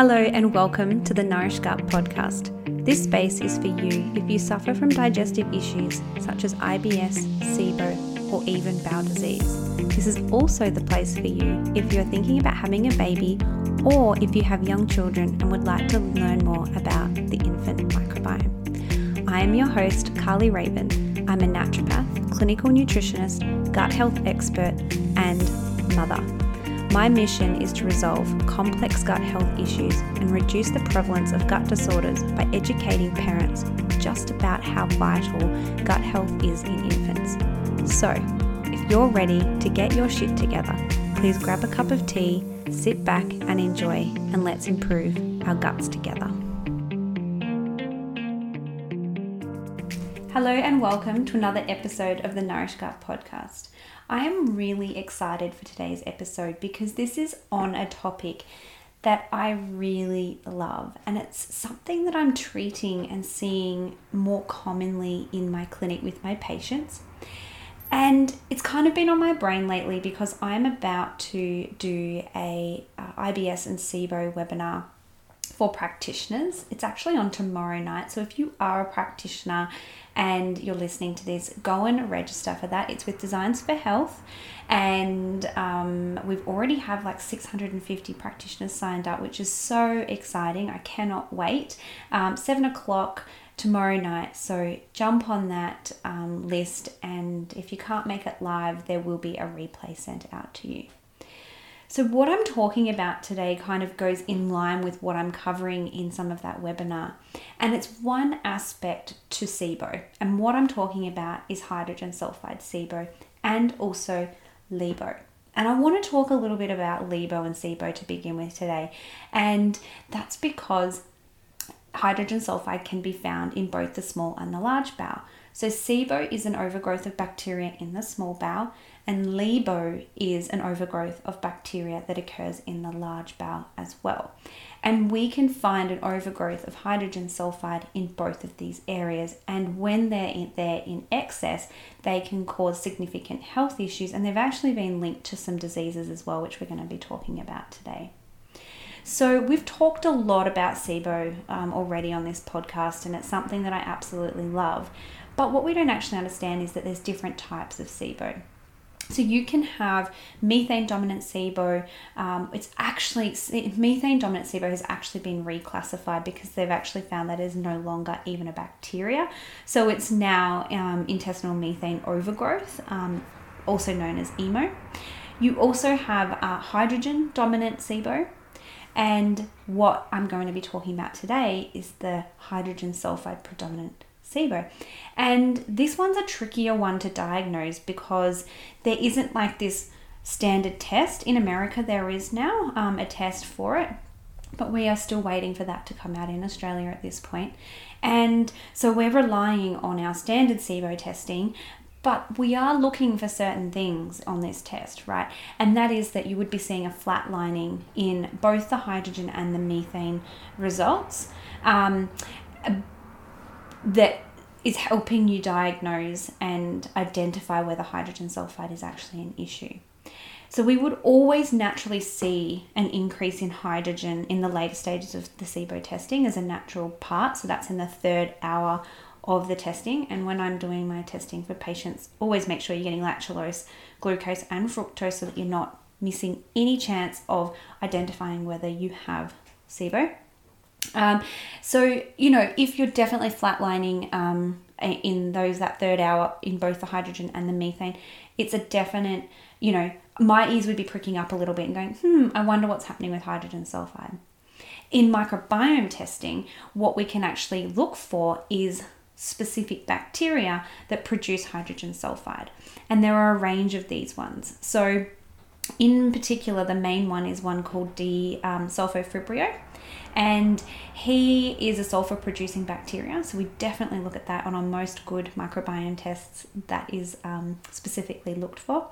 Hello, and welcome to the Nourish Gut podcast. This space is for you if you suffer from digestive issues such as IBS, SIBO, or even bowel disease. This is also the place for you if you're thinking about having a baby or if you have young children and would like to learn more about the infant microbiome. I am your host, Carly Raven. I'm a naturopath, clinical nutritionist, gut health expert, and mother. My mission is to resolve complex gut health issues and reduce the prevalence of gut disorders by educating parents just about how vital gut health is in infants. So, if you're ready to get your shit together, please grab a cup of tea, sit back and enjoy, and let's improve our guts together. Hello, and welcome to another episode of the Nourish Gut podcast. I am really excited for today's episode because this is on a topic that I really love, and it's something that I'm treating and seeing more commonly in my clinic with my patients. And it's kind of been on my brain lately because I'm about to do a uh, IBS and SIBO webinar for practitioners. It's actually on tomorrow night. So if you are a practitioner and you're listening to this, go and register for that. It's with Designs for Health, and um, we've already have like 650 practitioners signed up, which is so exciting. I cannot wait. Um, Seven o'clock tomorrow night. So jump on that um, list, and if you can't make it live, there will be a replay sent out to you. So, what I'm talking about today kind of goes in line with what I'm covering in some of that webinar. And it's one aspect to SIBO. And what I'm talking about is hydrogen sulfide SIBO and also LIBO. And I want to talk a little bit about LIBO and SIBO to begin with today. And that's because hydrogen sulfide can be found in both the small and the large bowel. So, SIBO is an overgrowth of bacteria in the small bowel, and LIBO is an overgrowth of bacteria that occurs in the large bowel as well. And we can find an overgrowth of hydrogen sulfide in both of these areas. And when they're in, they're in excess, they can cause significant health issues. And they've actually been linked to some diseases as well, which we're going to be talking about today. So, we've talked a lot about SIBO um, already on this podcast, and it's something that I absolutely love. But what we don't actually understand is that there's different types of SIBO. So you can have methane dominant SIBO. Um, it's actually methane dominant SIBO has actually been reclassified because they've actually found that is no longer even a bacteria. So it's now um, intestinal methane overgrowth, um, also known as IMO. You also have uh, hydrogen dominant SIBO. And what I'm going to be talking about today is the hydrogen sulfide predominant SIBO. And this one's a trickier one to diagnose because there isn't like this standard test. In America, there is now um, a test for it, but we are still waiting for that to come out in Australia at this point. And so we're relying on our standard SIBO testing, but we are looking for certain things on this test, right? And that is that you would be seeing a flatlining in both the hydrogen and the methane results. Um, that is helping you diagnose and identify whether hydrogen sulfide is actually an issue. So, we would always naturally see an increase in hydrogen in the later stages of the SIBO testing as a natural part. So, that's in the third hour of the testing. And when I'm doing my testing for patients, always make sure you're getting lactulose, glucose, and fructose so that you're not missing any chance of identifying whether you have SIBO. Um, so you know if you're definitely flatlining um, in those that third hour in both the hydrogen and the methane, it's a definite you know my ears would be pricking up a little bit and going hmm I wonder what's happening with hydrogen sulfide. In microbiome testing, what we can actually look for is specific bacteria that produce hydrogen sulfide, and there are a range of these ones. So in particular, the main one is one called D um, sulfovibrio and he is a sulfur producing bacteria. So we definitely look at that on our most good microbiome tests that is um, specifically looked for.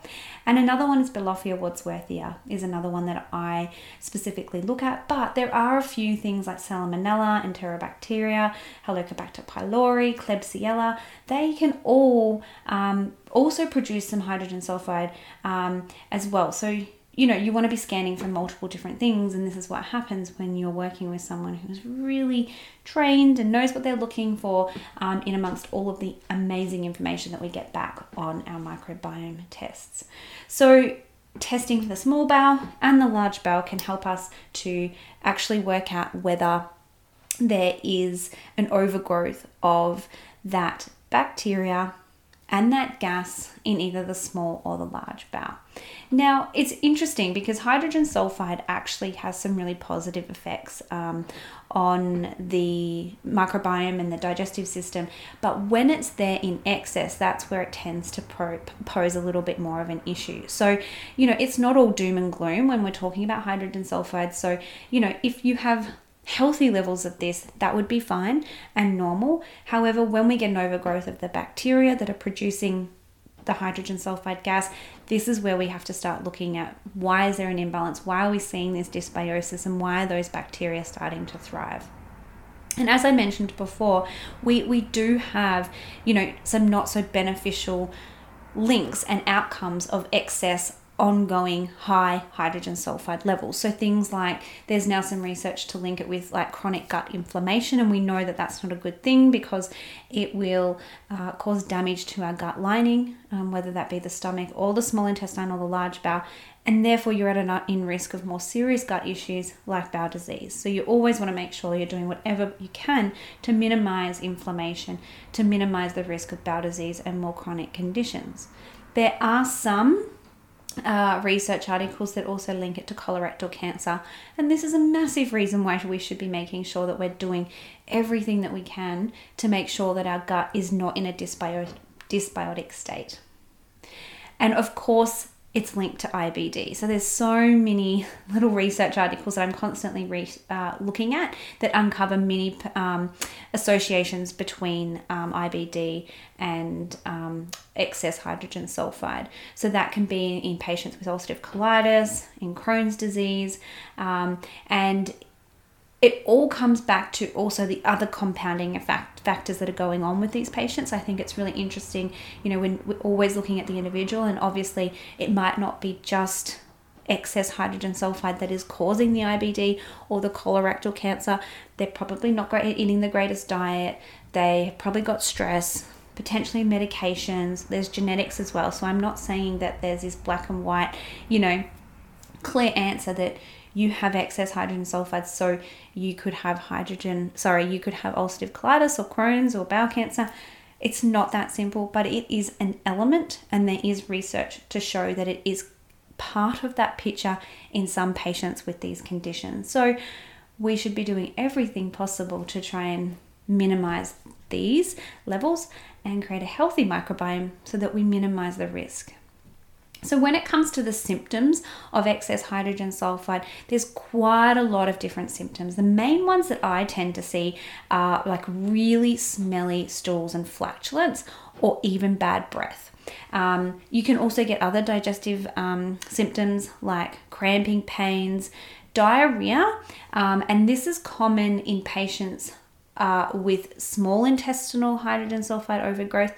And another one is Bilophila wadsworthia is another one that I specifically look at. But there are a few things like Salmonella, Enterobacteria, Helicobacter pylori, Klebsiella. They can all um, also produce some hydrogen sulfide um, as well. So you know, you want to be scanning for multiple different things, and this is what happens when you're working with someone who's really trained and knows what they're looking for um, in amongst all of the amazing information that we get back on our microbiome tests. So, testing for the small bowel and the large bowel can help us to actually work out whether there is an overgrowth of that bacteria and that gas in either the small or the large bowel. Now, it's interesting because hydrogen sulfide actually has some really positive effects um, on the microbiome and the digestive system, but when it's there in excess, that's where it tends to pose a little bit more of an issue. So, you know, it's not all doom and gloom when we're talking about hydrogen sulfide. So, you know, if you have healthy levels of this, that would be fine and normal. However, when we get an overgrowth of the bacteria that are producing the hydrogen sulfide gas, this is where we have to start looking at why is there an imbalance? Why are we seeing this dysbiosis and why are those bacteria starting to thrive? And as I mentioned before, we, we do have, you know, some not so beneficial links and outcomes of excess ongoing high hydrogen sulfide levels. So things like there's now some research to link it with like chronic gut inflammation, and we know that that's not a good thing because it will uh, cause damage to our gut lining, um, whether that be the stomach or the small intestine or the large bowel. And therefore, you're at an in risk of more serious gut issues like bowel disease. So, you always want to make sure you're doing whatever you can to minimize inflammation, to minimize the risk of bowel disease and more chronic conditions. There are some uh, research articles that also link it to colorectal cancer. And this is a massive reason why we should be making sure that we're doing everything that we can to make sure that our gut is not in a dysbiotic, dysbiotic state. And of course, it's linked to IBD. So there's so many little research articles that I'm constantly re- uh, looking at that uncover many um, associations between um, IBD and um, excess hydrogen sulfide. So that can be in patients with ulcerative colitis, in Crohn's disease, um, and it all comes back to also the other compounding fact, factors that are going on with these patients. I think it's really interesting, you know, when we're always looking at the individual, and obviously it might not be just excess hydrogen sulfide that is causing the IBD or the colorectal cancer. They're probably not eating the greatest diet. They probably got stress, potentially medications. There's genetics as well. So I'm not saying that there's this black and white, you know, clear answer that you have excess hydrogen sulfide, so you could have hydrogen, sorry, you could have ulcerative colitis or Crohn's or bowel cancer. It's not that simple, but it is an element, and there is research to show that it is part of that picture in some patients with these conditions. So we should be doing everything possible to try and minimize these levels and create a healthy microbiome so that we minimize the risk. So, when it comes to the symptoms of excess hydrogen sulfide, there's quite a lot of different symptoms. The main ones that I tend to see are like really smelly stools and flatulence, or even bad breath. Um, you can also get other digestive um, symptoms like cramping pains, diarrhea, um, and this is common in patients uh, with small intestinal hydrogen sulfide overgrowth,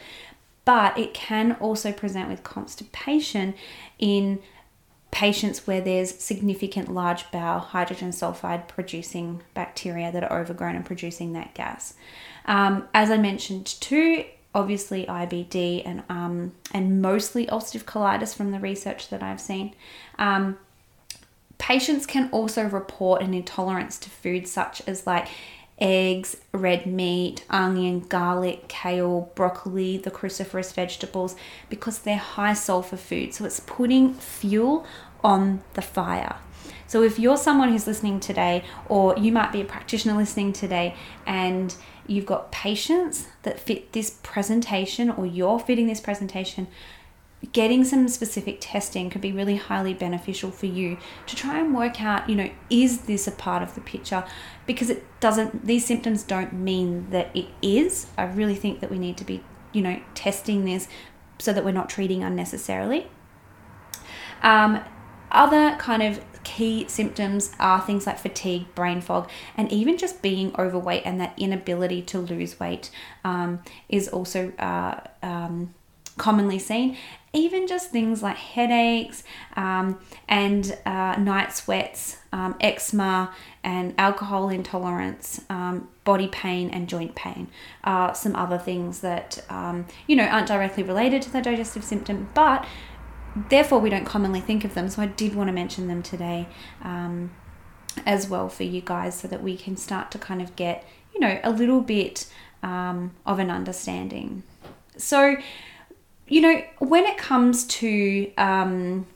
but it can also present with constipation in patients where there's significant large bowel hydrogen sulfide producing bacteria that are overgrown and producing that gas. Um, as I mentioned too, obviously IBD and um, and mostly ulcerative colitis from the research that I've seen. Um, patients can also report an intolerance to foods such as like eggs, red meat, onion, garlic, kale, broccoli, the cruciferous vegetables, because they're high sulfur food. So it's putting fuel on the fire. So if you're someone who's listening today, or you might be a practitioner listening today, and you've got patients that fit this presentation, or you're fitting this presentation, getting some specific testing could be really highly beneficial for you to try and work out, you know, is this a part of the picture? Because it doesn't, these symptoms don't mean that it is. I really think that we need to be, you know, testing this so that we're not treating unnecessarily. Um, other kind of key symptoms are things like fatigue, brain fog, and even just being overweight and that inability to lose weight um, is also uh, um, commonly seen. Even just things like headaches um, and uh, night sweats, um, eczema, and alcohol intolerance, um, body pain, and joint pain are some other things that um, you know aren't directly related to the digestive symptom, but therefore we don't commonly think of them. So I did want to mention them today um, as well for you guys, so that we can start to kind of get you know a little bit um, of an understanding. So you know, when it comes to um,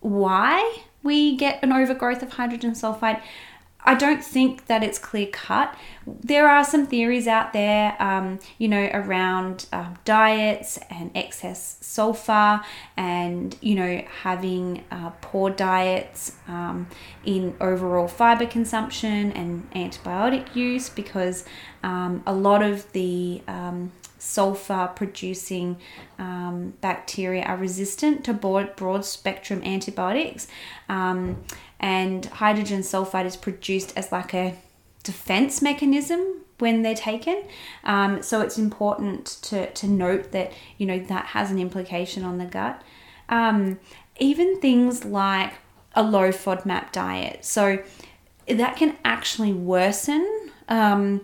why we get an overgrowth of hydrogen sulfide, I don't think that it's clear cut. There are some theories out there, um, you know, around um, diets and excess sulfur and, you know, having uh, poor diets um, in overall fiber consumption and antibiotic use because um, a lot of the um, sulfur producing um, bacteria are resistant to broad, broad spectrum antibiotics. Um, and hydrogen sulfide is produced as like a defense mechanism when they're taken. Um, so it's important to, to note that, you know, that has an implication on the gut. Um, even things like a low FODMAP diet. So that can actually worsen um,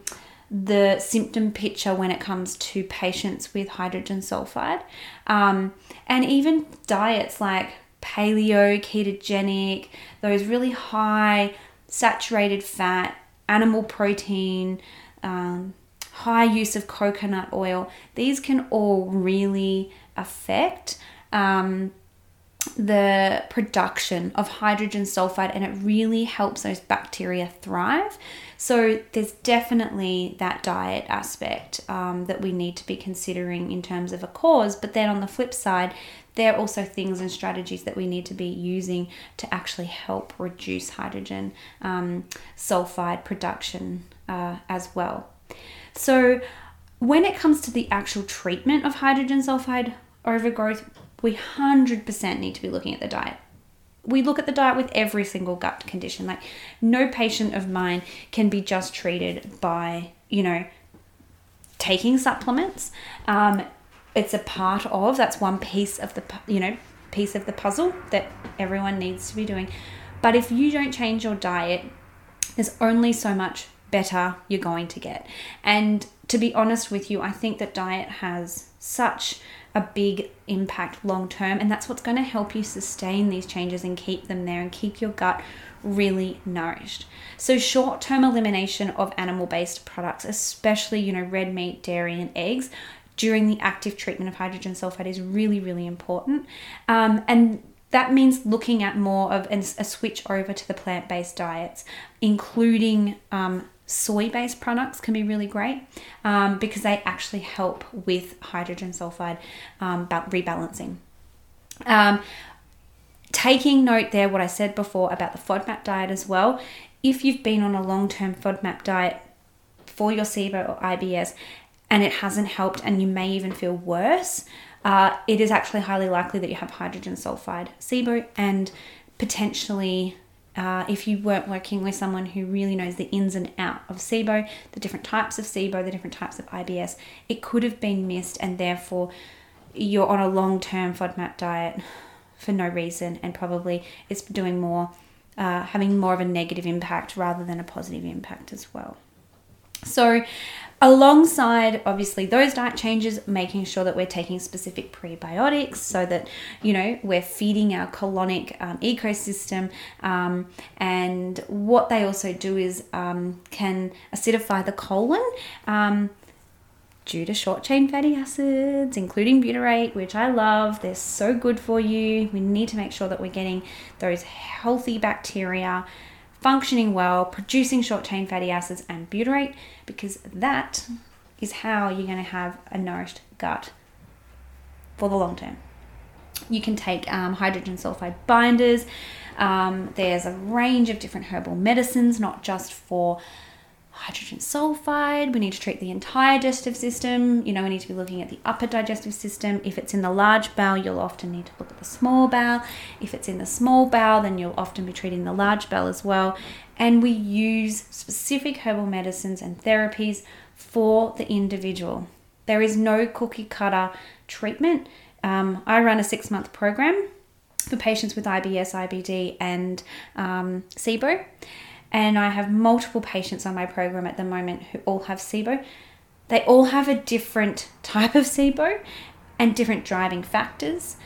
the symptom picture when it comes to patients with hydrogen sulfide. Um, and even diets like paleo, ketogenic, those really high saturated fat, animal protein, um, high use of coconut oil, these can all really affect um, the production of hydrogen sulfide and it really helps those bacteria thrive. So, there's definitely that diet aspect um, that we need to be considering in terms of a cause. But then on the flip side, there are also things and strategies that we need to be using to actually help reduce hydrogen um, sulfide production uh, as well. So, when it comes to the actual treatment of hydrogen sulfide overgrowth, we 100% need to be looking at the diet. We look at the diet with every single gut condition. Like, no patient of mine can be just treated by, you know, taking supplements. Um, it's a part of, that's one piece of the, you know, piece of the puzzle that everyone needs to be doing. But if you don't change your diet, there's only so much better you're going to get. And to be honest with you, I think that diet has such a big impact long term. And that's what's going to help you sustain these changes and keep them there and keep your gut really nourished. So short term elimination of animal based products, especially, you know, red meat, dairy, and eggs during the active treatment of hydrogen sulfide is really, really important. Um, and that means looking at more of a switch over to the plant based diets, including um, soy based products can be really great um, because they actually help with hydrogen sulfide um, rebalancing. Um, taking note there, what I said before about the FODMAP diet as well. If you've been on a long term FODMAP diet for your SIBO or IBS and it hasn't helped, and you may even feel worse, uh, it is actually highly likely that you have hydrogen sulfide SIBO and potentially uh, if you weren't working with someone who really knows the ins and out of SIBO, the different types of SIBO, the different types of IBS, it could have been missed, and therefore you're on a long term FODMAP diet for no reason, and probably it's doing more, uh, having more of a negative impact rather than a positive impact as well. So, alongside obviously those diet changes making sure that we're taking specific prebiotics so that you know we're feeding our colonic um, ecosystem um, and what they also do is um, can acidify the colon um, due to short chain fatty acids, including butyrate, which I love. They're so good for you. We need to make sure that we're getting those healthy bacteria functioning well, producing short chain fatty acids and butyrate, because that is how you're going to have a nourished gut for the long term. You can take um, hydrogen sulfide binders. Um, there's a range of different herbal medicines, not just for hydrogen sulfide. We need to treat the entire digestive system. You know, we need to be looking at the upper digestive system. If it's in the large bowel, you'll often need to look at the small bowel. If it's in the small bowel, then you'll often be treating the large bowel as well. And we use specific herbal medicines and therapies for the individual. There is no cookie cutter treatment. Um, I run a six month program for patients with IBS, IBD, and um, SIBO. And I have multiple patients on my program at the moment who all have SIBO. They all have a different type of SIBO and different driving factors.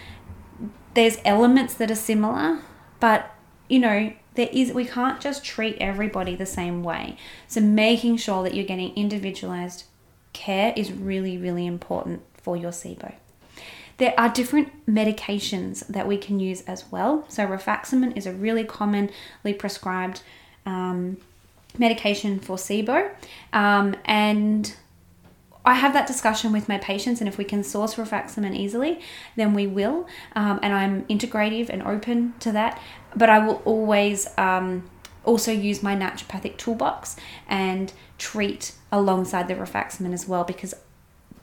There's elements that are similar, but you know, there is we can't just treat everybody the same way. So making sure that you're getting individualized care is really, really important for your SIBO. There are different medications that we can use as well. So, rifaximin is a really commonly prescribed um, medication for SIBO. Um, and I have that discussion with my patients, and if we can source rifaximin easily, then we will. Um, and I'm integrative and open to that. But I will always um, also use my naturopathic toolbox and treat alongside the rifaximin as well because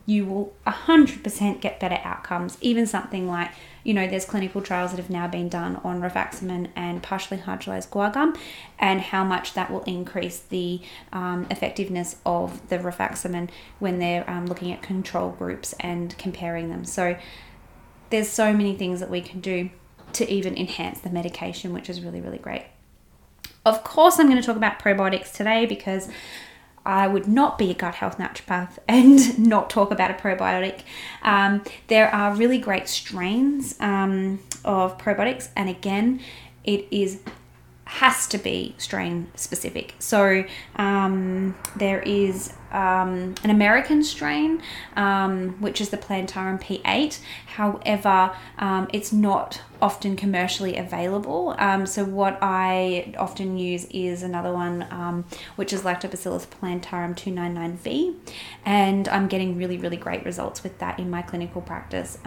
you will 100% get better outcomes. Even something like, you know, there's clinical trials that have now been done on rifaximin and partially hydrolyzed guar gum and how much that will increase the um, effectiveness of the rifaximin when they're um, looking at control groups and comparing them. So there's so many things that we can do to even enhance the medication, which is really, really great. Of course, I'm going to talk about probiotics today because I would not be a gut health naturopath and not talk about a probiotic. Um, there are really great strains um, of probiotics, and again, it is has to be strain specific. So um, there is um, an American strain, um, which is the Plantarum P8. However, um, it's not often commercially available. Um, so what I often use is another one, um, which is Lactobacillus plantarum 299V, and I'm getting really, really great results with that in my clinical practice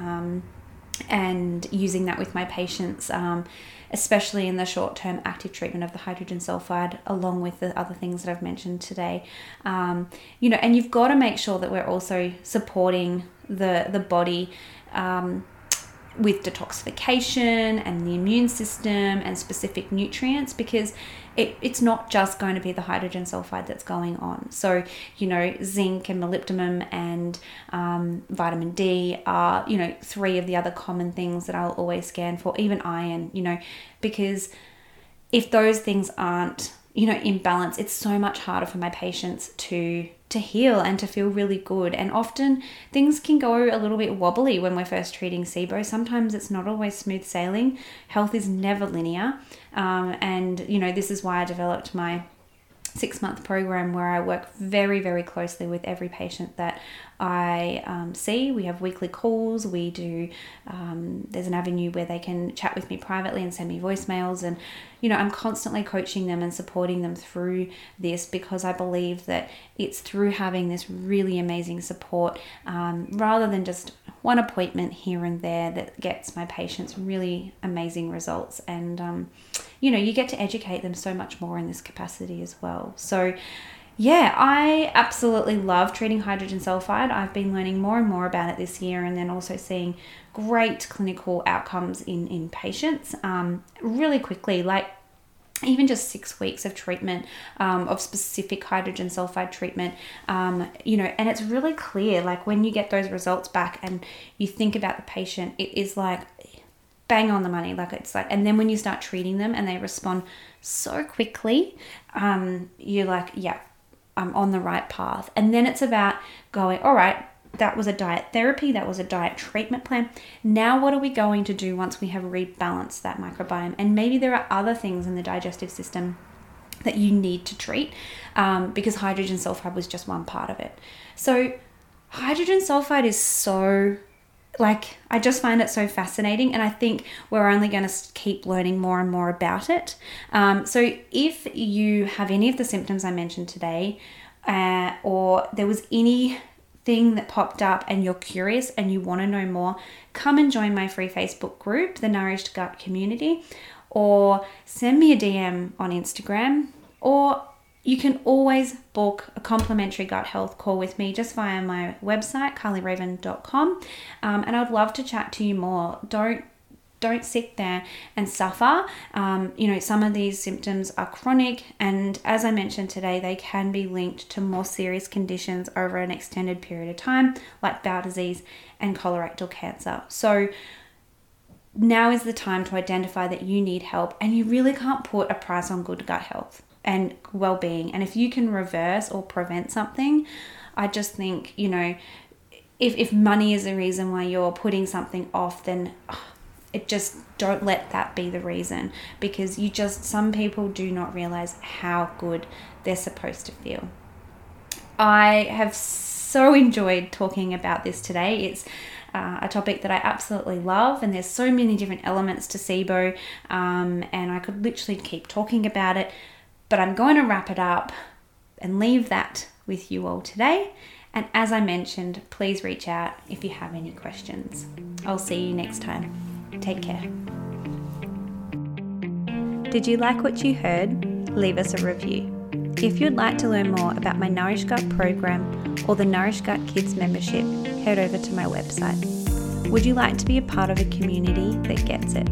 and using that with my patients, um, especially in the short term active treatment of the hydrogen sulfide, along with the other things that I've mentioned today. Um, you know, and you've got to make sure that we're also supporting the the body. Um, with detoxification and the immune system and specific nutrients because it, it's not just going to be the hydrogen sulfide that's going on. So, you know, zinc and molybdenum and um, vitamin D are, you know, three of the other common things that I'll always scan for, even iron, you know, because if those things aren't, you know, imbalance it's so much harder for my patients to to heal and to feel really good. And often things can go a little bit wobbly when we're first treating SIBO. Sometimes it's not always smooth sailing. Health is never linear. Um, and, you know, this is why I developed my six month program where I work very, very closely with every patient that I um, see. We have weekly calls. We do, um, there's an avenue where they can chat with me privately and send me voicemails. And, you know, I'm constantly coaching them and supporting them through this because I believe that it's through having this really amazing support um, rather than just one appointment here and there that gets my patients really amazing results. And, um, you know, you get to educate them so much more in this capacity as well. So, yeah, I absolutely love treating hydrogen sulfide. I've been learning more and more about it this year and then also seeing great clinical outcomes in, in patients um, really quickly. Like, even just six weeks of treatment um, of specific hydrogen sulfide treatment um, you know and it's really clear like when you get those results back and you think about the patient it is like bang on the money. Like it's like, and then when you start treating them and they respond so quickly, um, you're like, yeah, I'm on the right path. And then it's about going, all right, that was a diet therapy, that was a diet treatment plan. Now, what are we going to do once we have rebalanced that microbiome? And maybe there are other things in the digestive system that you need to treat um, because hydrogen sulfide was just one part of it. So, hydrogen sulfide is so like I just find it so fascinating, and I think we're only going to keep learning more and more about it. Um, so, if you have any of the symptoms I mentioned today, uh, or there was anything that popped up and you're curious and you want to know more, come and join my free Facebook group, the Nourished Gut Community, or send me a DM on Instagram, or you can always book a complimentary gut health call with me just via my website, carlyraven.com. Um, and I'd love to chat to you more. Don't don't sit there and suffer. Um, you know, some of these symptoms are chronic, and as I mentioned today, they can be linked to more serious conditions over an extended period of time, like bowel disease and colorectal cancer. So, now is the time to identify that you need help, and you really can't put a price on good gut health and well being. And if you can reverse or prevent something, I just think, you know, if, if money is the reason why you're putting something off, then it just don't let that be the reason because you just, some people do not realize how good they're supposed to feel. I have so enjoyed talking about this today. It's uh, a topic that I absolutely love, and there's so many different elements to SIBO, um, and I could literally keep talking about it. But I'm going to wrap it up and leave that with you all today. And as I mentioned, please reach out if you have any questions. I'll see you next time. Take care. Did you like what you heard? Leave us a review. If you'd like to learn more about my Nourish Gut program or the Nourish Gut Kids membership, head over to my website. Would you like to be a part of a community that gets it?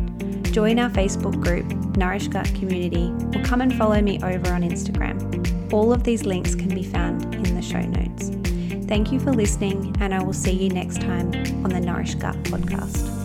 Join our Facebook group, Nourish Gut Community, or come and follow me over on Instagram. All of these links can be found in the show notes. Thank you for listening, and I will see you next time on the Nourish Gut podcast.